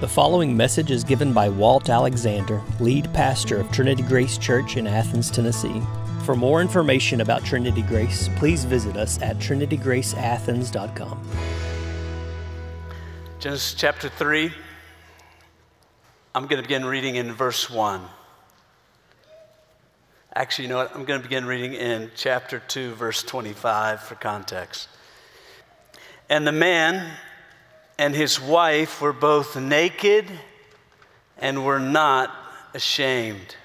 The following message is given by Walt Alexander, lead pastor of Trinity Grace Church in Athens, Tennessee. For more information about Trinity Grace, please visit us at trinitygraceathens.com. Genesis chapter 3. I'm going to begin reading in verse 1. Actually, you know what? I'm going to begin reading in chapter 2, verse 25 for context. And the man and his wife were both naked and were not ashamed.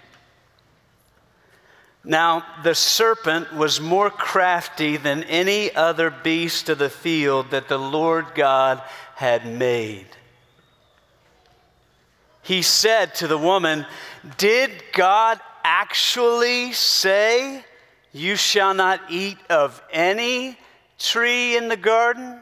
Now, the serpent was more crafty than any other beast of the field that the Lord God had made. He said to the woman, Did God actually say, You shall not eat of any tree in the garden?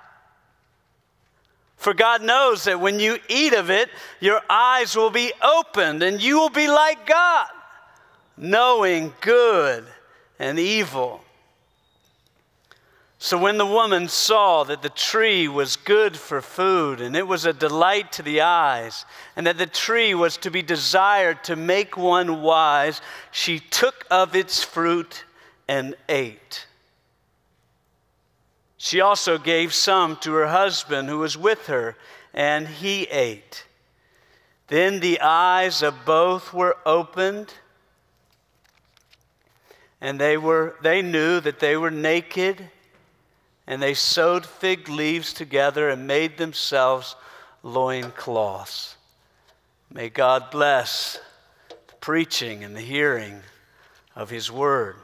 For God knows that when you eat of it, your eyes will be opened and you will be like God, knowing good and evil. So when the woman saw that the tree was good for food, and it was a delight to the eyes, and that the tree was to be desired to make one wise, she took of its fruit and ate. She also gave some to her husband who was with her, and he ate. Then the eyes of both were opened, and they, were, they knew that they were naked, and they sewed fig leaves together and made themselves loincloths. May God bless the preaching and the hearing of his word.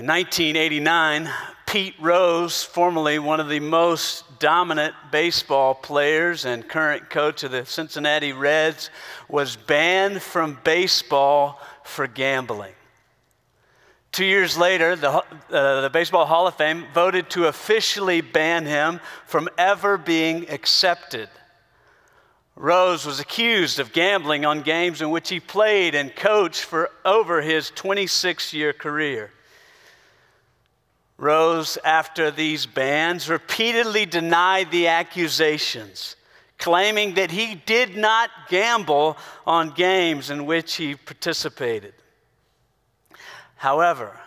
In 1989, Pete Rose, formerly one of the most dominant baseball players and current coach of the Cincinnati Reds, was banned from baseball for gambling. Two years later, the, uh, the Baseball Hall of Fame voted to officially ban him from ever being accepted. Rose was accused of gambling on games in which he played and coached for over his 26 year career. Rose, after these bans, repeatedly denied the accusations, claiming that he did not gamble on games in which he participated. However,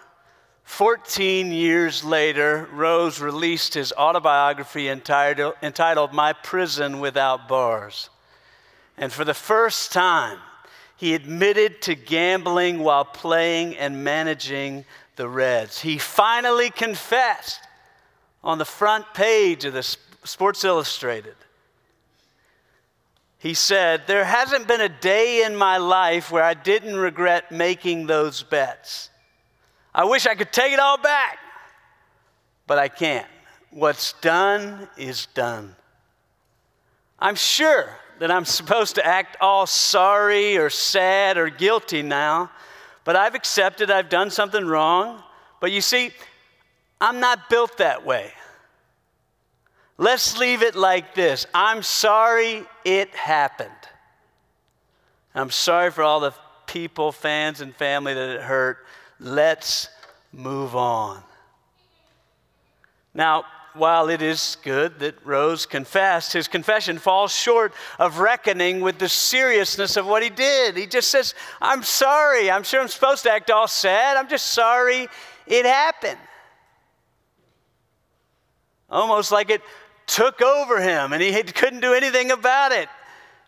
14 years later, Rose released his autobiography entitled, My Prison Without Bars. And for the first time, he admitted to gambling while playing and managing the Reds. He finally confessed on the front page of the Sports Illustrated. He said, There hasn't been a day in my life where I didn't regret making those bets. I wish I could take it all back, but I can't. What's done is done. I'm sure that I'm supposed to act all sorry or sad or guilty now but I've accepted I've done something wrong. But you see, I'm not built that way. Let's leave it like this I'm sorry it happened. I'm sorry for all the people, fans, and family that it hurt. Let's move on. Now, while it is good that Rose confessed, his confession falls short of reckoning with the seriousness of what he did. He just says, I'm sorry. I'm sure I'm supposed to act all sad. I'm just sorry it happened. Almost like it took over him and he couldn't do anything about it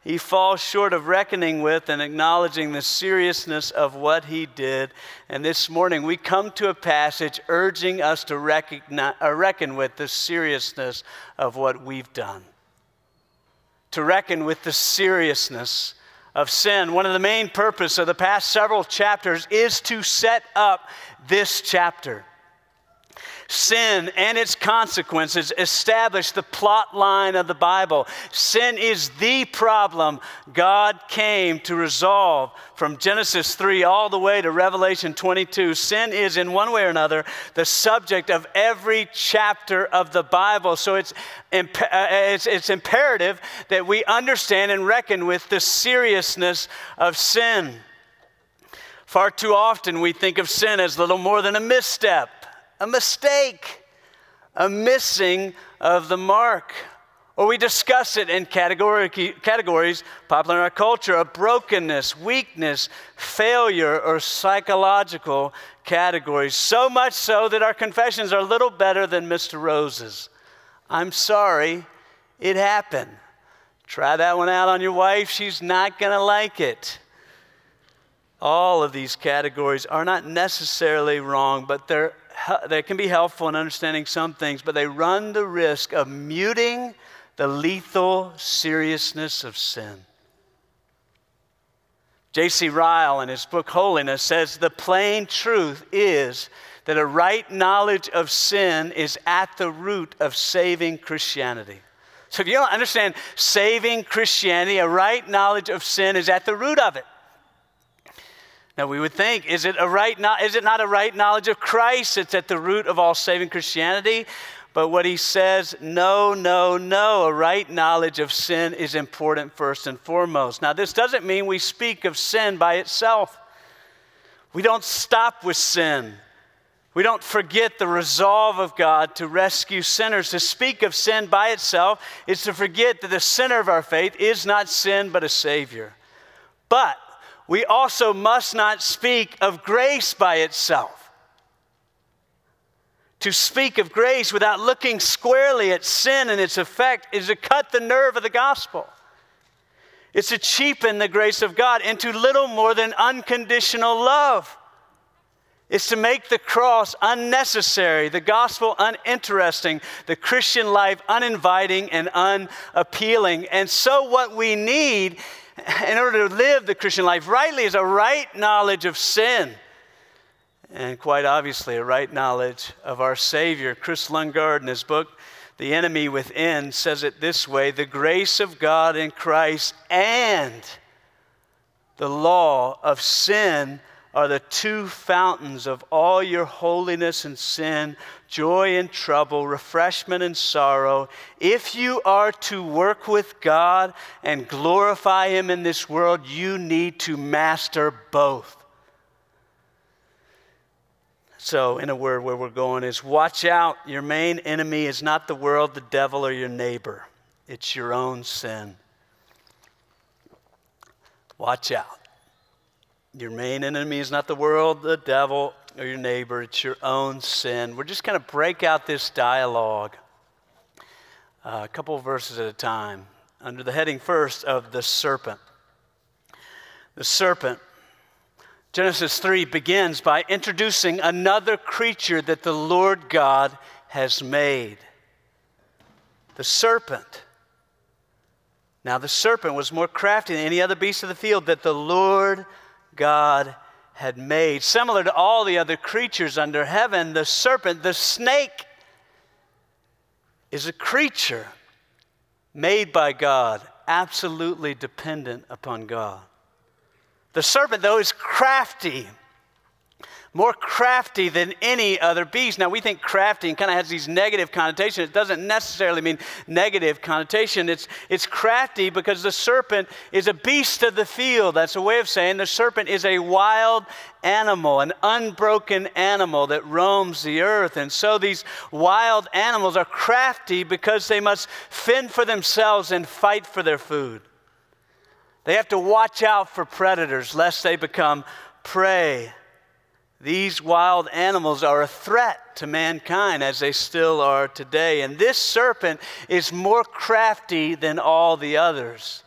he falls short of reckoning with and acknowledging the seriousness of what he did. And this morning we come to a passage urging us to recognize, uh, reckon with the seriousness of what we've done. To reckon with the seriousness of sin. One of the main purposes of the past several chapters is to set up this chapter. Sin and its consequences establish the plot line of the Bible. Sin is the problem God came to resolve from Genesis 3 all the way to Revelation 22. Sin is, in one way or another, the subject of every chapter of the Bible. So it's, imp- uh, it's, it's imperative that we understand and reckon with the seriousness of sin. Far too often we think of sin as little more than a misstep a mistake, a missing of the mark. Or we discuss it in categories popular in our culture of brokenness, weakness, failure, or psychological categories. So much so that our confessions are little better than Mr. Rose's. I'm sorry, it happened. Try that one out on your wife, she's not going to like it. All of these categories are not necessarily wrong, but they're they can be helpful in understanding some things, but they run the risk of muting the lethal seriousness of sin. J.C. Ryle, in his book Holiness, says the plain truth is that a right knowledge of sin is at the root of saving Christianity. So, if you don't understand saving Christianity, a right knowledge of sin is at the root of it. Now we would think, is it, a right is it not a right knowledge of Christ that's at the root of all saving Christianity? But what he says, no, no, no, a right knowledge of sin is important first and foremost. Now, this doesn't mean we speak of sin by itself. We don't stop with sin. We don't forget the resolve of God to rescue sinners. To speak of sin by itself is to forget that the center of our faith is not sin, but a Savior. But we also must not speak of grace by itself. To speak of grace without looking squarely at sin and its effect is to cut the nerve of the gospel. It's to cheapen the grace of God into little more than unconditional love. It's to make the cross unnecessary, the gospel uninteresting, the Christian life uninviting and unappealing. And so, what we need in order to live the Christian life rightly is a right knowledge of sin. And quite obviously, a right knowledge of our Savior. Kris Lundgaard, in his book, The Enemy Within, says it this way The grace of God in Christ and the law of sin are the two fountains of all your holiness and sin, joy and trouble, refreshment and sorrow. If you are to work with God and glorify Him in this world, you need to master both. So, in a word, where we're going is watch out. Your main enemy is not the world, the devil, or your neighbor, it's your own sin. Watch out. Your main enemy is not the world, the devil, or your neighbor, it's your own sin. We're just going to break out this dialogue uh, a couple verses at a time under the heading first of the serpent. The serpent. Genesis 3 begins by introducing another creature that the Lord God has made. The serpent. Now, the serpent was more crafty than any other beast of the field that the Lord God had made. Similar to all the other creatures under heaven, the serpent, the snake, is a creature made by God, absolutely dependent upon God. The serpent, though, is crafty more crafty than any other beast. Now, we think crafty kind of has these negative connotations. It doesn't necessarily mean negative connotation. It's, it's crafty because the serpent is a beast of the field. That's a way of saying the serpent is a wild animal, an unbroken animal that roams the earth. And so these wild animals are crafty because they must fend for themselves and fight for their food. They have to watch out for predators lest they become prey. These wild animals are a threat to mankind as they still are today. And this serpent is more crafty than all the others.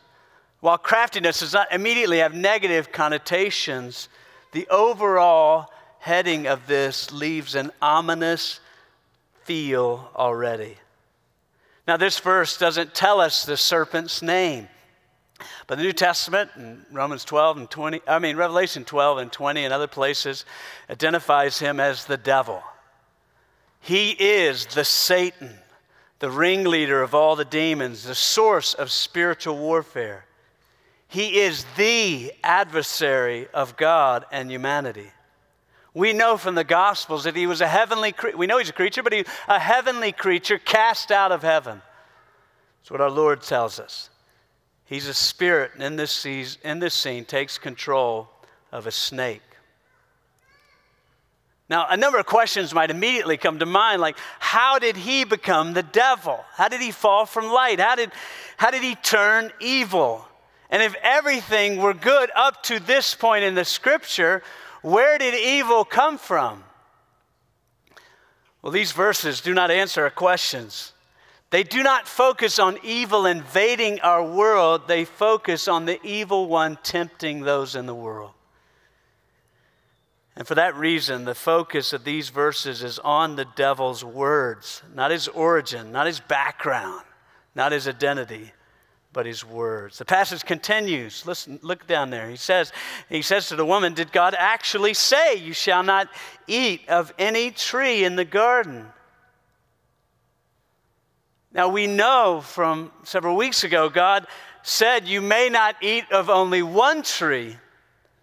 While craftiness does not immediately have negative connotations, the overall heading of this leaves an ominous feel already. Now, this verse doesn't tell us the serpent's name. But the New Testament in Romans 12 and 20, I mean, Revelation 12 and 20 and other places identifies him as the devil. He is the Satan, the ringleader of all the demons, the source of spiritual warfare. He is the adversary of God and humanity. We know from the Gospels that he was a heavenly creature. We know he's a creature, but a heavenly creature cast out of heaven. That's what our Lord tells us. He's a spirit, and in this, in this scene takes control of a snake. Now, a number of questions might immediately come to mind, like how did he become the devil? How did he fall from light? How did, how did he turn evil? And if everything were good up to this point in the scripture, where did evil come from? Well, these verses do not answer our questions. They do not focus on evil invading our world, they focus on the evil one tempting those in the world. And for that reason, the focus of these verses is on the devil's words, not his origin, not his background, not his identity, but his words. The passage continues. Listen, look down there. He says, he says to the woman, Did God actually say, You shall not eat of any tree in the garden? Now, we know from several weeks ago, God said, You may not eat of only one tree,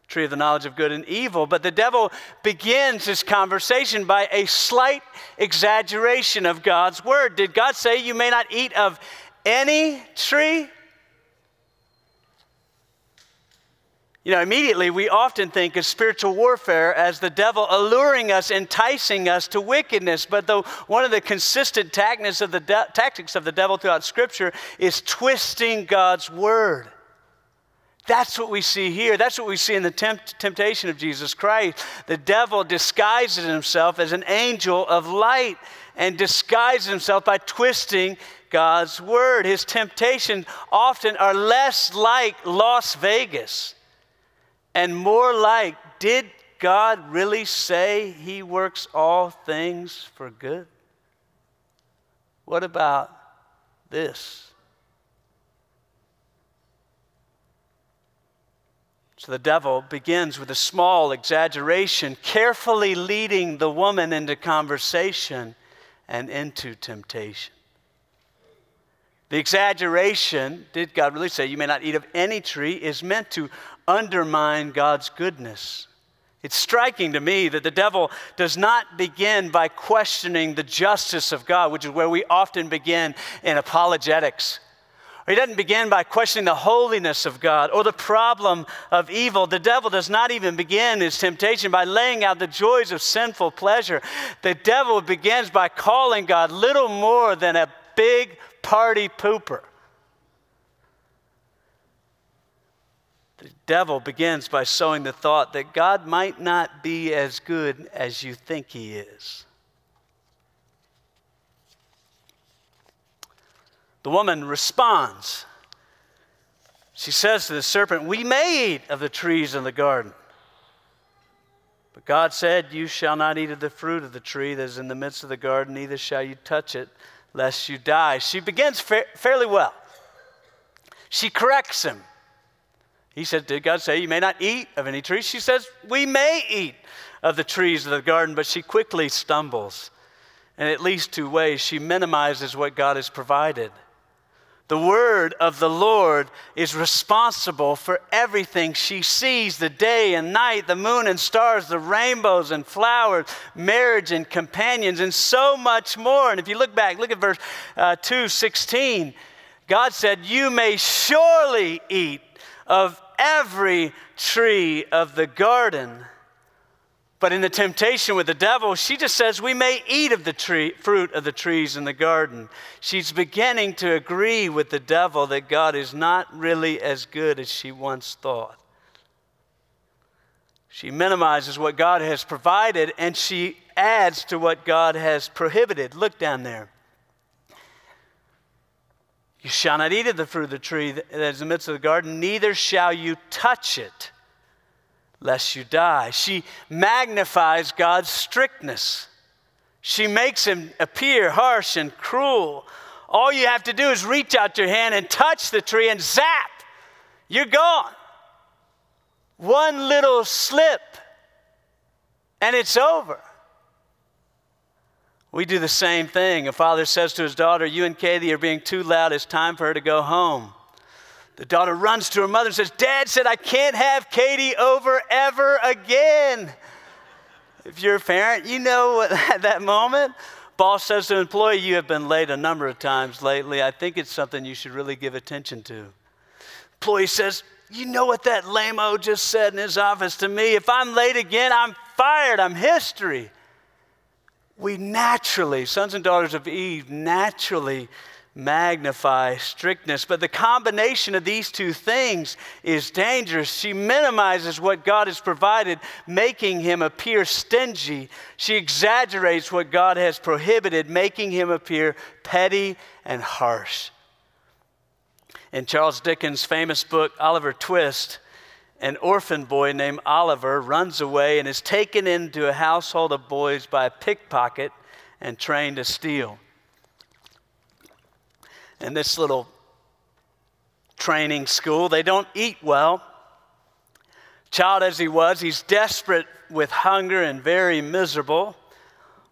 tree of the knowledge of good and evil. But the devil begins his conversation by a slight exaggeration of God's word. Did God say, You may not eat of any tree? You know, immediately we often think of spiritual warfare as the devil alluring us, enticing us to wickedness. But though one of the consistent tactics of the, de- tactics of the devil throughout Scripture is twisting God's word. That's what we see here. That's what we see in the tempt- temptation of Jesus Christ. The devil disguises himself as an angel of light and disguises himself by twisting God's word. His temptations often are less like Las Vegas and more like, did God really say He works all things for good? What about this? So the devil begins with a small exaggeration, carefully leading the woman into conversation and into temptation. The exaggeration, did God really say, you may not eat of any tree, is meant to undermine God's goodness. It's striking to me that the devil does not begin by questioning the justice of God, which is where we often begin in apologetics. He doesn't begin by questioning the holiness of God or the problem of evil. The devil does not even begin his temptation by laying out the joys of sinful pleasure. The devil begins by calling God little more than a big party pooper. Devil begins by sowing the thought that God might not be as good as you think he is. The woman responds. She says to the serpent, We may eat of the trees in the garden. But God said, You shall not eat of the fruit of the tree that is in the midst of the garden, neither shall you touch it, lest you die. She begins fa- fairly well. She corrects him. He said, Did God say you may not eat of any tree? She says, We may eat of the trees of the garden, but she quickly stumbles. In at least two ways, she minimizes what God has provided. The word of the Lord is responsible for everything she sees the day and night, the moon and stars, the rainbows and flowers, marriage and companions, and so much more. And if you look back, look at verse uh, 2 16. God said, You may surely eat of every tree of the garden. But in the temptation with the devil, she just says we may eat of the tree, fruit of the trees in the garden. She's beginning to agree with the devil that God is not really as good as she once thought. She minimizes what God has provided and she adds to what God has prohibited. Look down there. You shall not eat of the fruit of the tree that is in the midst of the garden, neither shall you touch it, lest you die. She magnifies God's strictness. She makes him appear harsh and cruel. All you have to do is reach out your hand and touch the tree, and zap, you're gone. One little slip, and it's over. We do the same thing. A father says to his daughter, You and Katie are being too loud. It's time for her to go home. The daughter runs to her mother and says, Dad said I can't have Katie over ever again. If you're a parent, you know at that moment. Boss says to employee, You have been late a number of times lately. I think it's something you should really give attention to. Employee says, You know what that lame just said in his office to me? If I'm late again, I'm fired. I'm history. We naturally, sons and daughters of Eve, naturally magnify strictness. But the combination of these two things is dangerous. She minimizes what God has provided, making him appear stingy. She exaggerates what God has prohibited, making him appear petty and harsh. In Charles Dickens' famous book, Oliver Twist, an orphan boy named Oliver runs away and is taken into a household of boys by a pickpocket and trained to steal. In this little training school, they don't eat well. Child as he was, he's desperate with hunger and very miserable.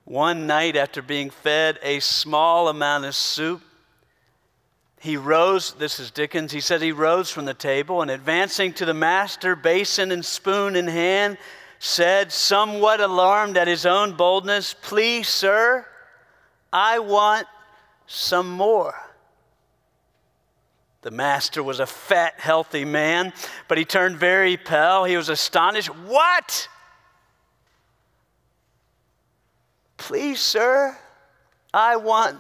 One night, after being fed a small amount of soup, he rose, this is Dickens, he said he rose from the table and advancing to the master, basin and spoon in hand, said, somewhat alarmed at his own boldness, Please, sir, I want some more. The master was a fat, healthy man, but he turned very pale. He was astonished. What? Please, sir, I want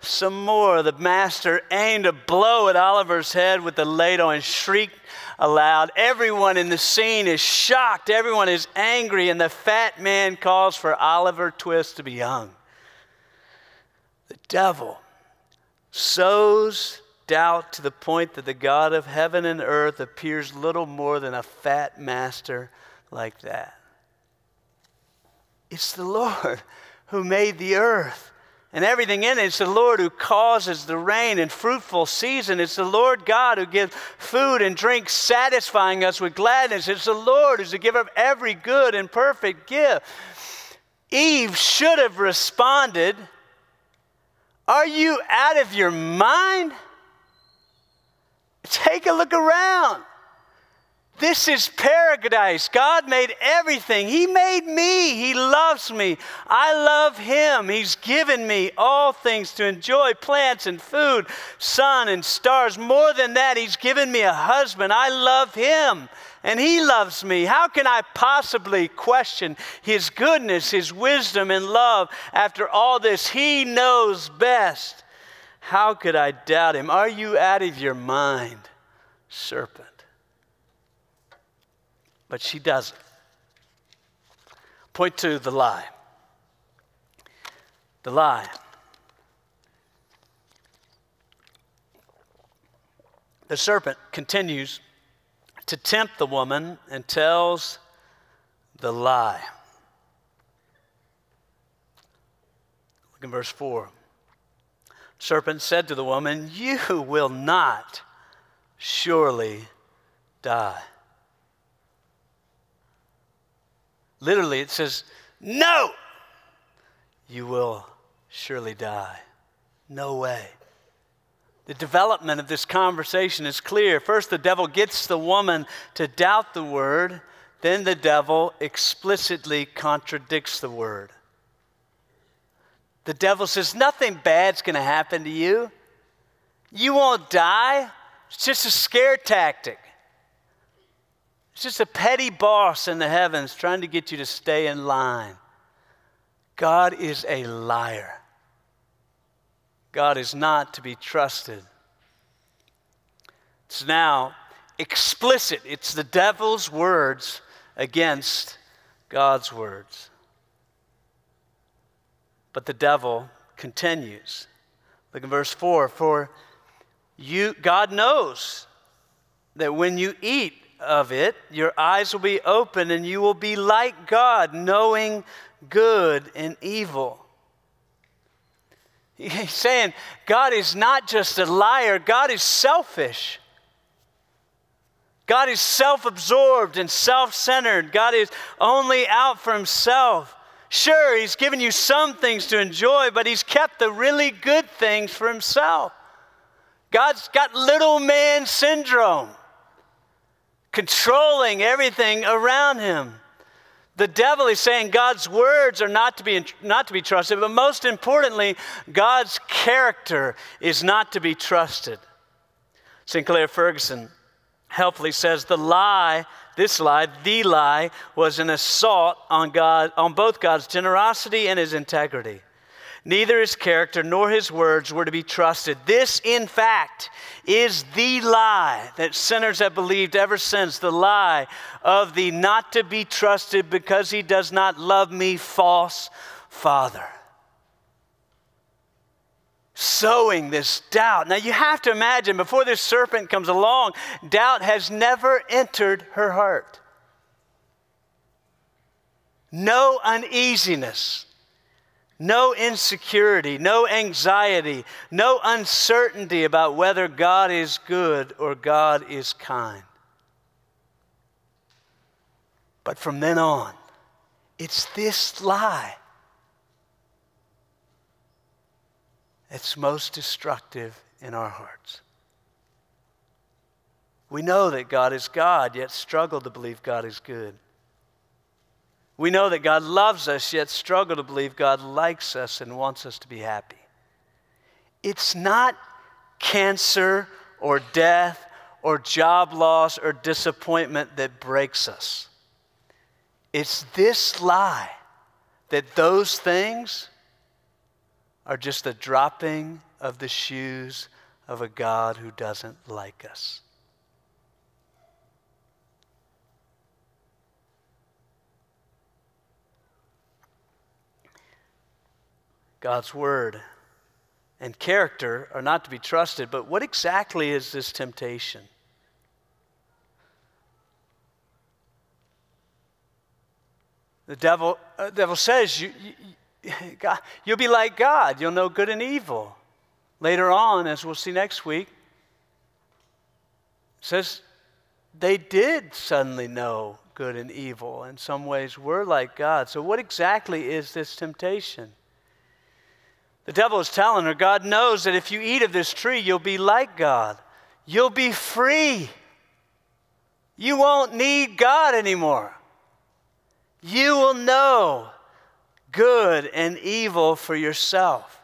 some more. The master aimed a blow at Oliver's head with the ladle and shrieked aloud. Everyone in the scene is shocked. Everyone is angry, and the fat man calls for Oliver Twist to be hung. The devil sows doubt to the point that the God of heaven and earth appears little more than a fat master like that. It's the Lord who made the earth and everything in it. It's the Lord who causes the rain and fruitful season. It's the Lord God who gives food and drink, satisfying us with gladness. It's the Lord who's the giver of every good and perfect gift. Eve should have responded, Are you out of your mind? Take a look around. This is paradise. God made everything. He made me. He loves me. I love Him. He's given me all things to enjoy plants and food, sun and stars. More than that, He's given me a husband. I love Him and He loves me. How can I possibly question His goodness, His wisdom, and love after all this? He knows best. How could I doubt Him? Are you out of your mind, serpent? But she doesn't. Point to the lie. The lie. The serpent continues to tempt the woman and tells the lie. Look in verse 4. Serpent said to the woman, You will not surely die. Literally, it says, No, you will surely die. No way. The development of this conversation is clear. First, the devil gets the woman to doubt the word, then, the devil explicitly contradicts the word. The devil says, Nothing bad's going to happen to you. You won't die. It's just a scare tactic. It's just a petty boss in the heavens trying to get you to stay in line. God is a liar. God is not to be trusted. It's now explicit. It's the devil's words against God's words. But the devil continues. Look at verse 4 For you, God knows that when you eat of it, your eyes will be open and you will be like God, knowing good and evil. He's saying God is not just a liar, God is selfish. God is self absorbed and self centered. God is only out for himself. Sure, he's given you some things to enjoy, but he's kept the really good things for himself. God's got little man syndrome, controlling everything around him. The devil is saying God's words are not to be, not to be trusted, but most importantly, God's character is not to be trusted. Sinclair Ferguson helpfully says the lie, this lie, the lie, was an assault on God, on both God's generosity and his integrity. Neither his character nor his words were to be trusted. This, in fact, is the lie that sinners have believed ever since the lie of the not to be trusted because he does not love me false father. Sowing this doubt. Now, you have to imagine before this serpent comes along, doubt has never entered her heart. No uneasiness no insecurity, no anxiety, no uncertainty about whether God is good or God is kind. But from then on, it's this lie that's most destructive in our hearts. We know that God is God, yet struggle to believe God is good. We know that God loves us, yet struggle to believe God likes us and wants us to be happy. It's not cancer or death or job loss or disappointment that breaks us. It's this lie that those things are just the dropping of the shoes of a God who doesn't like us. God's word and character are not to be trusted, but what exactly is this temptation? The devil, uh, devil says you, you, God, you'll be like God. You'll know good and evil. Later on, as we'll see next week, says they did suddenly know good and evil. In some ways, we're like God. So, what exactly is this temptation? The devil is telling her, God knows that if you eat of this tree, you'll be like God. You'll be free. You won't need God anymore. You will know good and evil for yourself.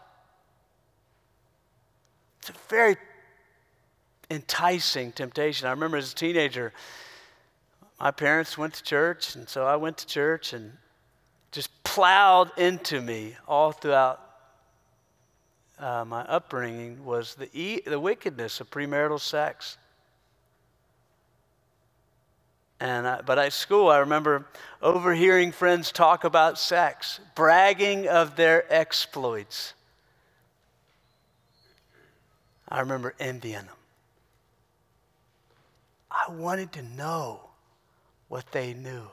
It's a very enticing temptation. I remember as a teenager, my parents went to church, and so I went to church and just plowed into me all throughout uh, my upbringing was the, e- the wickedness of premarital sex. And I, but at school, I remember overhearing friends talk about sex, bragging of their exploits. I remember envying them. I wanted to know what they knew.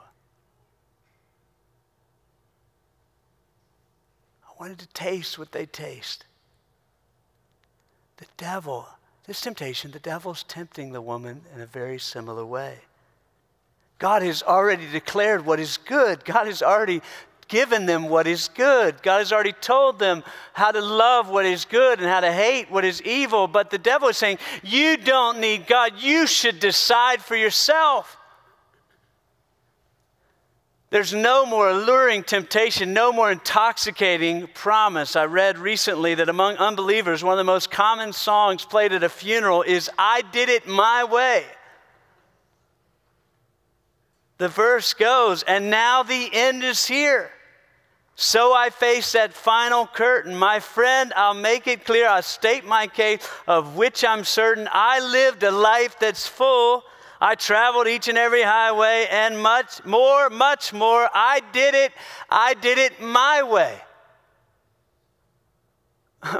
I wanted to taste what they taste. The devil, this temptation, the devil's tempting the woman in a very similar way. God has already declared what is good. God has already given them what is good. God has already told them how to love what is good and how to hate what is evil. But the devil is saying, You don't need God. You should decide for yourself. There's no more alluring temptation, no more intoxicating promise. I read recently that among unbelievers, one of the most common songs played at a funeral is I Did It My Way. The verse goes, and now the end is here. So I face that final curtain. My friend, I'll make it clear. I'll state my case of which I'm certain. I lived a life that's full I traveled each and every highway and much more, much more. I did it. I did it my way.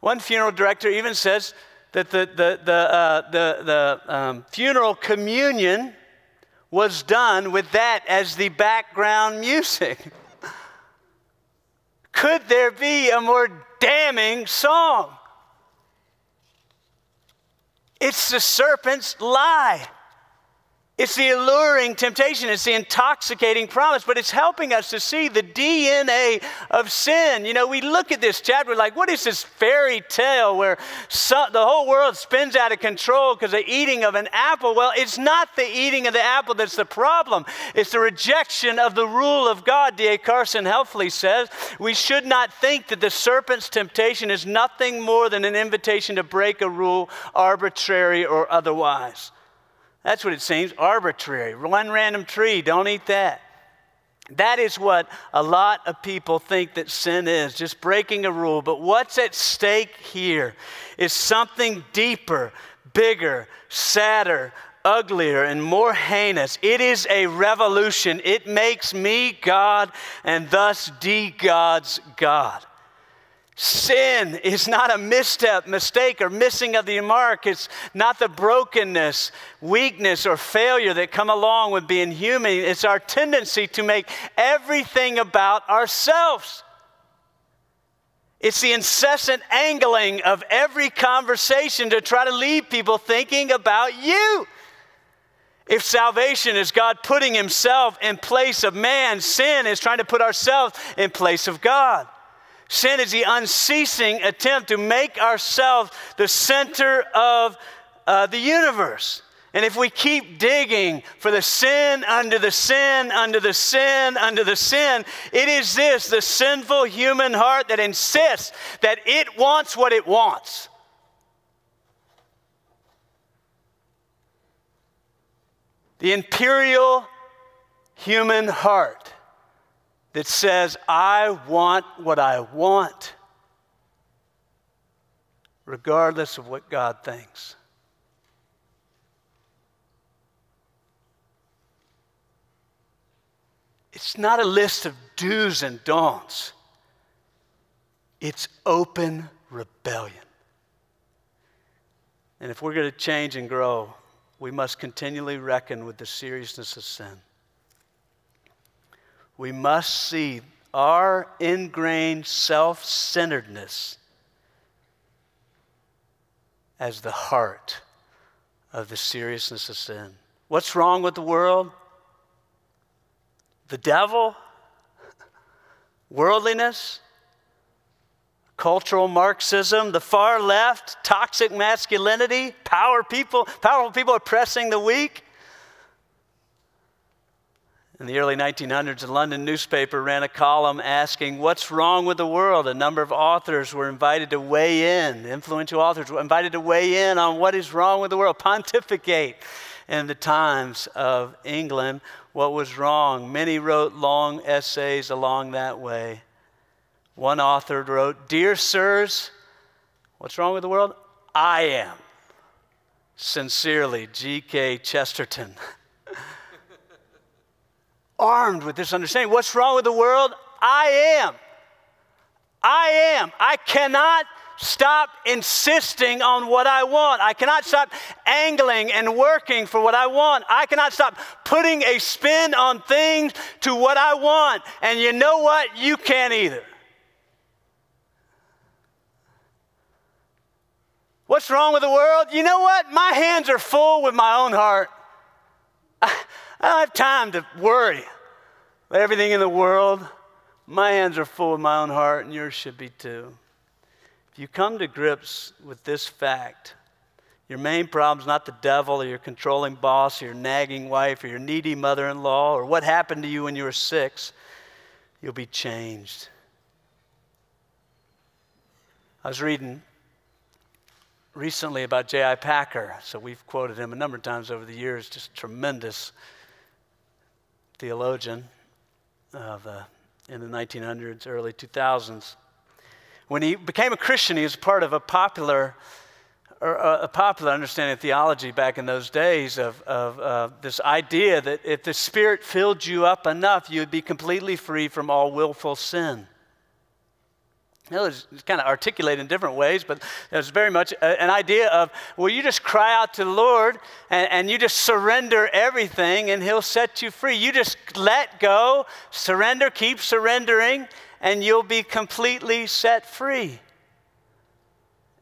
One funeral director even says that the, the, the, uh, the, the um, funeral communion was done with that as the background music. Could there be a more damning song? It's the serpent's lie. It's the alluring temptation, it's the intoxicating promise, but it's helping us to see the DNA of sin. You know, we look at this chapter like, what is this fairy tale where the whole world spins out of control because of eating of an apple? Well, it's not the eating of the apple that's the problem, it's the rejection of the rule of God. D.A. Carson helpfully says, we should not think that the serpent's temptation is nothing more than an invitation to break a rule, arbitrary or otherwise. That's what it seems arbitrary. One random tree, don't eat that. That is what a lot of people think that sin is, just breaking a rule. But what's at stake here is something deeper, bigger, sadder, uglier, and more heinous. It is a revolution. It makes me God and thus de God's God. Sin is not a misstep, mistake, or missing of the mark. It's not the brokenness, weakness, or failure that come along with being human. It's our tendency to make everything about ourselves. It's the incessant angling of every conversation to try to leave people thinking about you. If salvation is God putting Himself in place of man, sin is trying to put ourselves in place of God. Sin is the unceasing attempt to make ourselves the center of uh, the universe. And if we keep digging for the sin under the sin, under the sin, under the sin, it is this the sinful human heart that insists that it wants what it wants. The imperial human heart that says, I want what I want, regardless of what God thinks. It's not a list of do's and don'ts. It's open rebellion. And if we're going to change and grow, we must continually reckon with the seriousness of sin we must see our ingrained self centeredness as the heart of the seriousness of sin. What's wrong with the world? The devil? Worldliness? Cultural Marxism, the far left, toxic masculinity, power people, powerful people oppressing the weak. In the early 1900s, a London newspaper ran a column asking, What's wrong with the world? A number of authors were invited to weigh in, influential authors were invited to weigh in on what is wrong with the world, pontificate in the Times of England what was wrong. Many wrote long essays along that way. One author wrote, Dear sirs, what's wrong with the world? I am. Sincerely, G.K. Chesterton. armed with this understanding. What's wrong with the world? I am. I am. I cannot stop insisting on what I want. I cannot stop angling and working for what I want. I cannot stop putting a spin on things to what I want. And you know what? You can't either. What's wrong with the world? You know what? My hands are full with my own heart. don't have time to worry about everything in the world. My hands are full of my own heart, and yours should be too. If you come to grips with this fact, your main problem is not the devil or your controlling boss or your nagging wife or your needy mother in law or what happened to you when you were six. You'll be changed. I was reading recently about J.I. Packer, so we've quoted him a number of times over the years, just tremendous theologian of, uh, in the 1900s, early 2000s. When he became a Christian, he was part of a popular, uh, a popular understanding of theology back in those days of, of uh, this idea that if the Spirit filled you up enough, you would be completely free from all willful sin. It was kind of articulated in different ways, but it was very much an idea of, well, you just cry out to the Lord and, and, you just surrender everything and He'll set you free. You just let go, surrender, keep surrendering, and you'll be completely set free.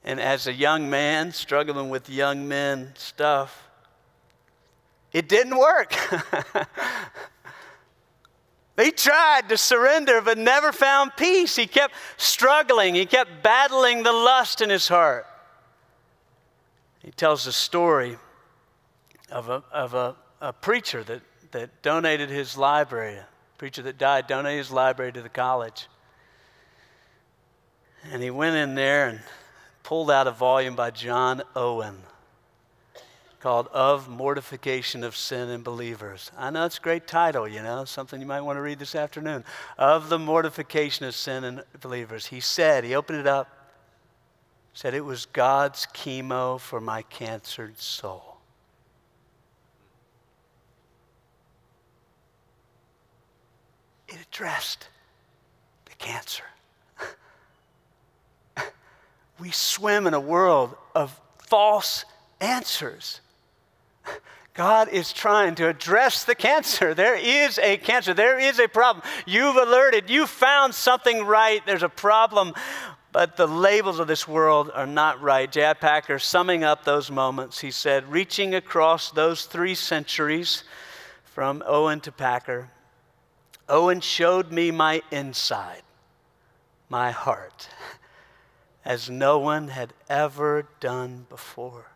And as a young man struggling with young men stuff, It didn't work. he tried to surrender, but never found peace. He kept struggling, he kept battling the lust in his heart. He tells the story of a, of a, a preacher that, that donated his library, a preacher that died, donated his library to the college. And he went in there and pulled out a volume by John Owen called Of Mortification of Sin in Believers. I know it's a great title, you know, something you might want to read this afternoon. Of the Mortification of Sin in Believers. He said, he opened it up, said it was God's chemo for my cancered soul. It addressed the cancer. we swim in a world of false answers. God is trying to address the cancer. There is a cancer. There is a problem. You've alerted. You found something right. There's a problem. But the labels of this world are not right. J.I. Packer, summing up those moments, he said, reaching across those three centuries from Owen to Packer, Owen showed me my inside, my heart, as no one had ever done before.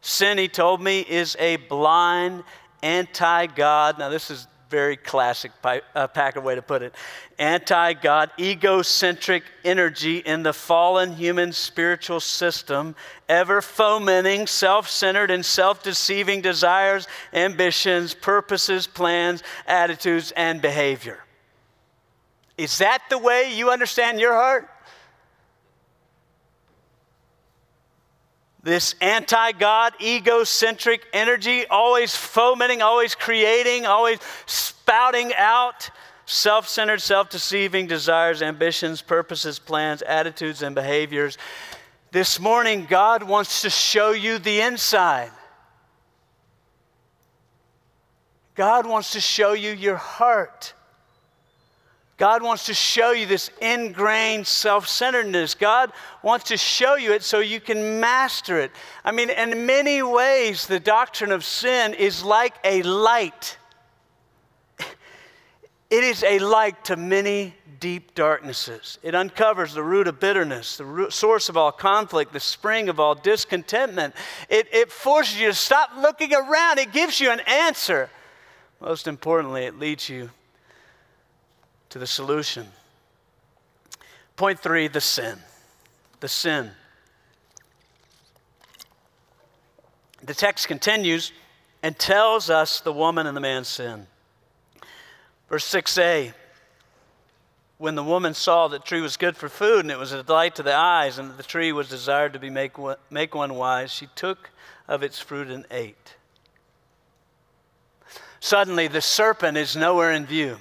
Sin, he told me, is a blind, anti God. Now, this is very classic uh, Packer way to put it. Anti God, egocentric energy in the fallen human spiritual system, ever fomenting self centered and self deceiving desires, ambitions, purposes, plans, attitudes, and behavior. Is that the way you understand your heart? This anti God, egocentric energy, always fomenting, always creating, always spouting out self centered, self deceiving desires, ambitions, purposes, plans, attitudes, and behaviors. This morning, God wants to show you the inside. God wants to show you your heart. God wants to show you this ingrained self centeredness. God wants to show you it so you can master it. I mean, in many ways, the doctrine of sin is like a light. It is a light to many deep darknesses. It uncovers the root of bitterness, the root, source of all conflict, the spring of all discontentment. It, it forces you to stop looking around, it gives you an answer. Most importantly, it leads you to the solution. Point three the sin. The sin. The text continues and tells us the woman and the man's sin. Verse 6a When the woman saw that tree was good for food and it was a delight to the eyes and that the tree was desired to be make one, make one wise, she took of its fruit and ate. Suddenly, the serpent is nowhere in view.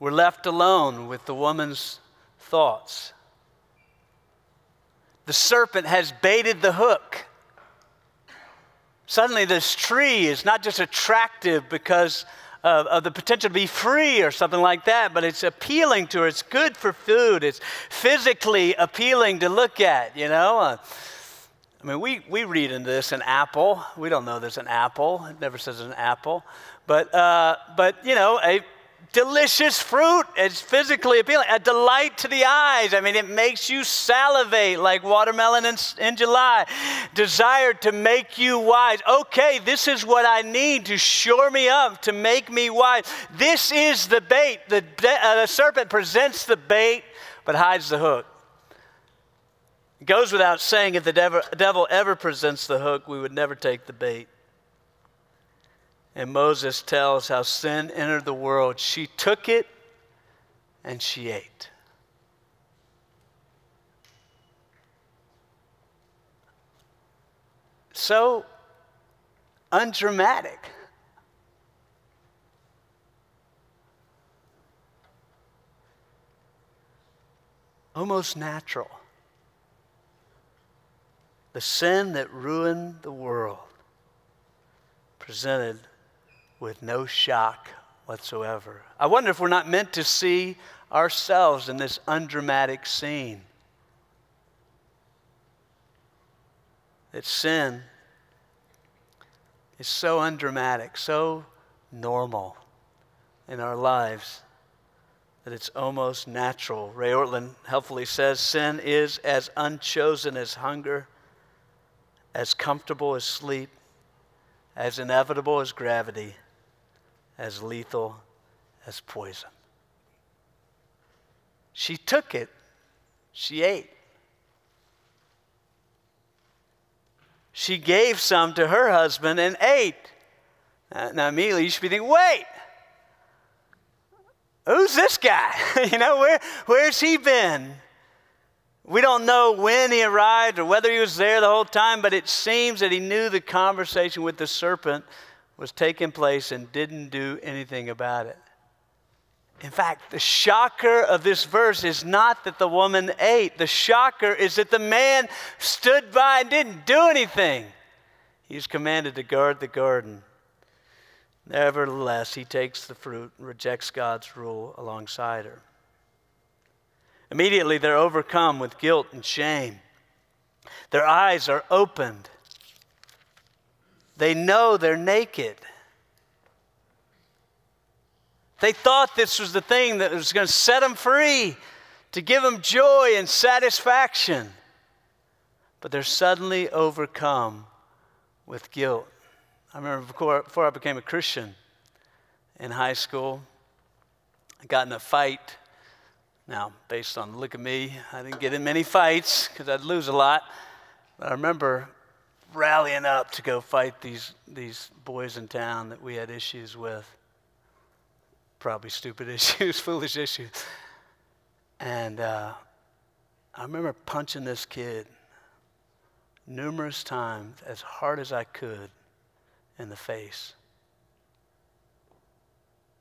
We're left alone with the woman's thoughts. The serpent has baited the hook. Suddenly, this tree is not just attractive because of, of, the potential to be free or something like that, but it's appealing to her. It's good for food. It's physically appealing to look at, you know? Uh, I mean, we, we read into this an apple. We don't know there's an apple. It never says an apple. But, uh, but you know, a delicious fruit. It's physically appealing, a delight to the eyes. I mean, it makes you salivate like watermelon in, in July. Desired to make you wise. Okay, this is what I need to shore me up, to make me wise. This is the bait. The, uh, the serpent presents the bait, but hides the hook. It goes without saying, if the devil, devil ever presents the hook, we would never take the bait. And Moses tells how sin entered the world. She took it and she ate. So undramatic. Almost natural. The sin that ruined the world presented with no shock whatsoever. I wonder if we're not meant to see ourselves in this undramatic scene. That sin is so undramatic, so normal in our lives that it's almost natural. Ray Ortlund helpfully says sin is as unchosen as hunger, as comfortable as sleep, as inevitable as gravity, as lethal as poison. She took it, she ate. She gave some to her husband and ate. Now, immediately you should be thinking, wait, who's this guy? you know, where, where's he been? We don't know when he arrived or whether he was there the whole time, but it seems that he knew the conversation with the serpent was taking place and didn't do anything about it. In fact, the shocker of this verse is not that the woman ate. The shocker is that the man stood by and didn't do anything. He's commanded to guard the garden. Nevertheless, he takes the fruit and rejects God's rule alongside her. Immediately, they're overcome with guilt and shame. Their eyes are opened. They know they're naked. They thought this was the thing that was going to set them free, to give them joy and satisfaction. But they're suddenly overcome with guilt. I remember before, before I became a Christian in high school, I got in a fight. Now, based on the look at me, I didn't get in many fights because I'd lose a lot. But I remember rallying up to go fight these, these boys in town that we had issues with probably stupid issues, foolish issues. And uh, I remember punching this kid numerous times as hard as I could in the face,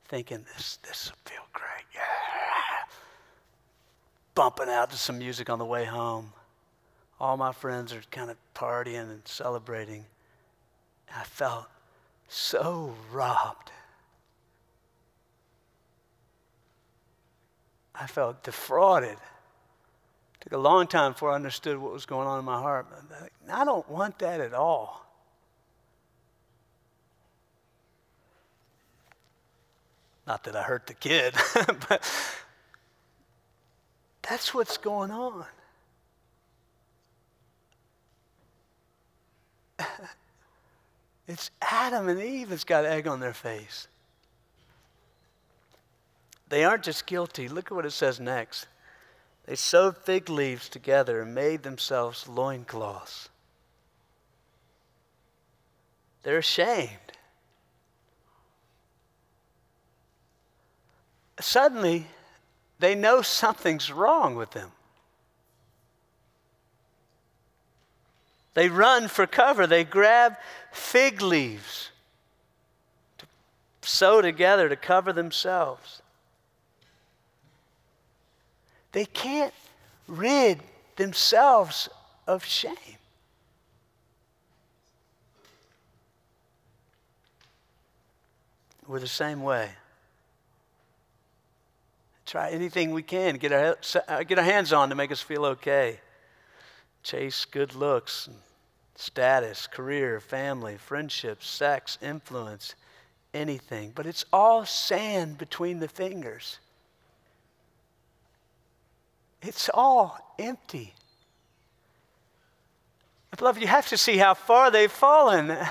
thinking, this, this will feel great. Yeah. Bumping out to some music on the way home. All my friends are kind of partying and celebrating. I felt so robbed. I felt defrauded. It took a long time before I understood what was going on in my heart. I don't want that at all. Not that I hurt the kid, but that's what's going on. It's Adam and Eve that's got egg on their face. They aren't just guilty. Look at what it says next. They sewed fig leaves together and made themselves loincloths. They're ashamed. Suddenly, they know something's wrong with them. They run for cover. They grab fig leaves to sew together to cover themselves. They can't rid themselves of shame. We're the same way. Try anything we can, get our, get our hands on to make us feel okay. Chase good looks, status, career, family, friendships, sex, influence, anything. But it's all sand between the fingers. It's all empty. Beloved, you have to see how far they've fallen.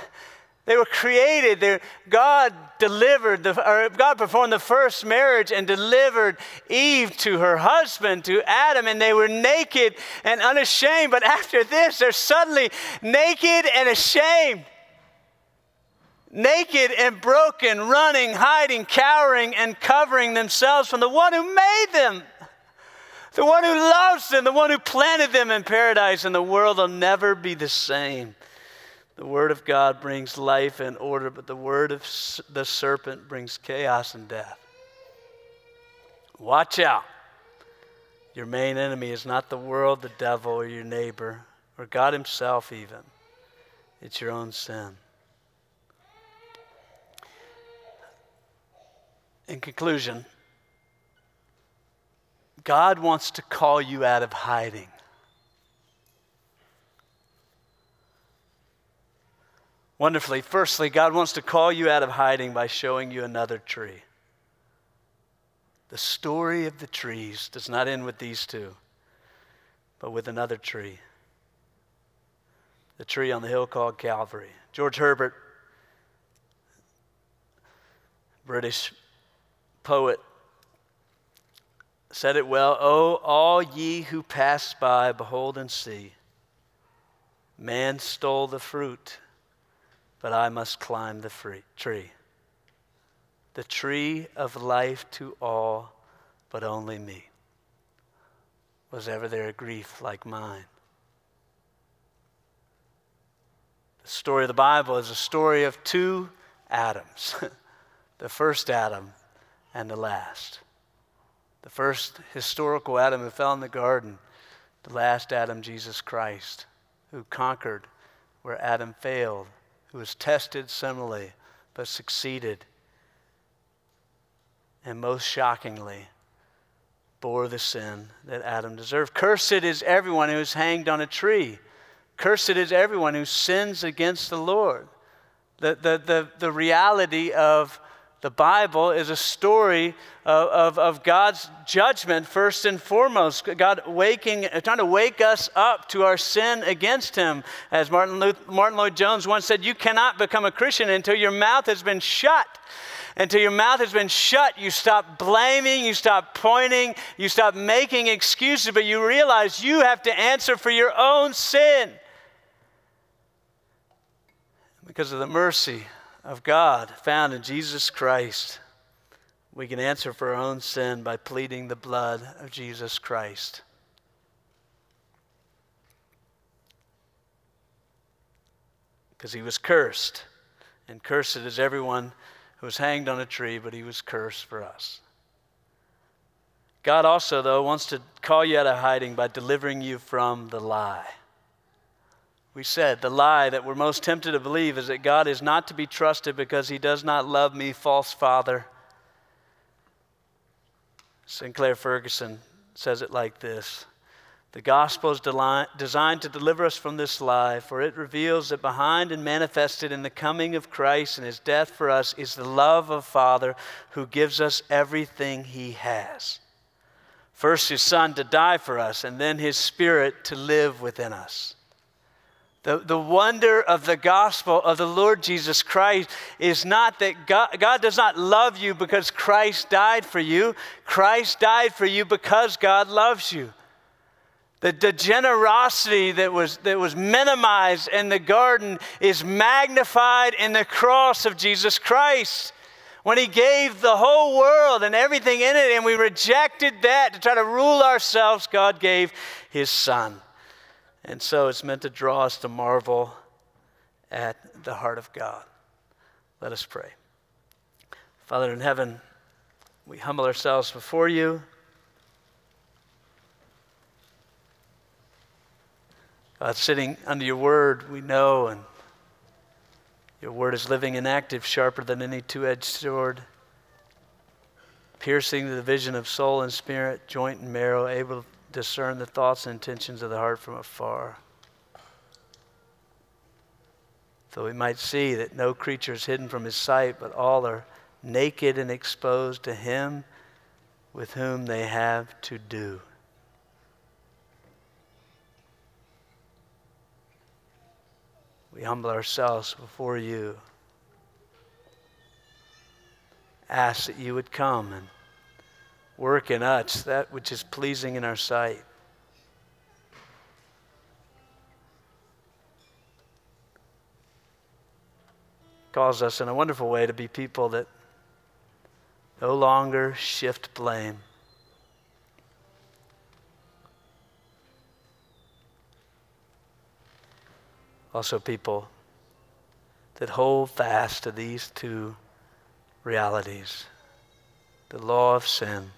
They were created. They're, God delivered, the, or God performed the first marriage and delivered Eve to her husband, to Adam, and they were naked and unashamed. But after this, they're suddenly naked and ashamed. Naked and broken, running, hiding, cowering, and covering themselves from the one who made them the one who loves them, the one who planted them in paradise, and the world will never be the same. The word of God brings life and order, but the word of the serpent brings chaos and death. Watch out. Your main enemy is not the world, the devil, or your neighbor, or God Himself, even. It's your own sin. In conclusion, God wants to call you out of hiding. Wonderfully, firstly, God wants to call you out of hiding by showing you another tree. The story of the trees does not end with these two, but with another tree. The tree on the hill called Calvary. George Herbert, British poet, said it well Oh, all ye who pass by, behold and see. Man stole the fruit, but I must climb the free tree. The tree of life to all, but only me. Was ever there a grief like mine? The story of the Bible is a story of two Adams the first Adam and the last. The first historical Adam who fell in the garden, the last Adam, Jesus Christ, who conquered where Adam failed, who was tested similarly but succeeded, and most shockingly, bore the sin that Adam deserved. Cursed is everyone who is hanged on a tree. Cursed is everyone who sins against the Lord. The, the, the, the reality of the Bible is a story of, of, of, God's judgment, first and foremost. God waking, trying to wake us up to our sin against Him. As Martin, Luther, Martyn Lloyd-Jones once said, You cannot become a Christian until your mouth has been shut. Until your mouth has been shut, you stop blaming, you stop pointing, you stop making excuses, but you realize you have to answer for your own sin. Because of the mercy of God found in Jesus Christ, we can answer for our own sin by pleading the blood of Jesus Christ. Because he was cursed, and cursed is everyone who was hanged on a tree, but he was cursed for us. God also, though, wants to call you out of hiding by delivering you from the lie we said the lie that we're most tempted to believe is that God is not to be trusted because he does not love me, false father. Sinclair Ferguson says it like this The gospel is designed to deliver us from this lie, for it reveals that behind and manifested in the coming of Christ and his death for us is the love of Father who gives us everything he has. First, his Son to die for us, and then his Spirit to live within us. The, the wonder of the gospel of the Lord Jesus Christ is not that God, God does not love you because Christ died for you. Christ died for you because God loves you. The, the generosity that was, that was minimized in the garden is magnified in the cross of Jesus Christ. When he gave the whole world and everything in it, and we rejected that to try to rule ourselves, God gave his son. And so it's meant to draw us to marvel at the heart of God. Let us pray. Father in heaven, we humble ourselves before you. God, sitting under your word, we know, and your word is living and active, sharper than any two edged sword, piercing the division of soul and spirit, joint and marrow, able discern the thoughts and intentions of the heart from afar. So we might see that no creature is hidden from his sight, but all are naked and exposed to him with whom they have to do. We humble ourselves before you. Ask that you would come and work in us that which is pleasing in our sight. Calls us in a wonderful way to be people that no longer shift blame. Also, people that hold fast to these two realities the law of sin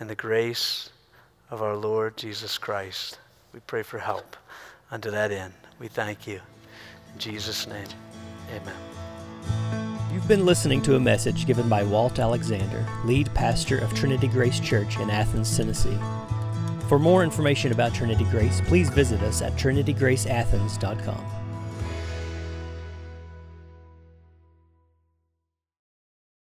and the grace of our Lord Jesus Christ. We pray for help unto that end. We thank you. In Jesus' name, amen. You've been listening to a message given by Walt Alexander, lead pastor of Trinity Grace Church in Athens, Tennessee. For more information about Trinity Grace, please visit us at trinitygraceathens.com.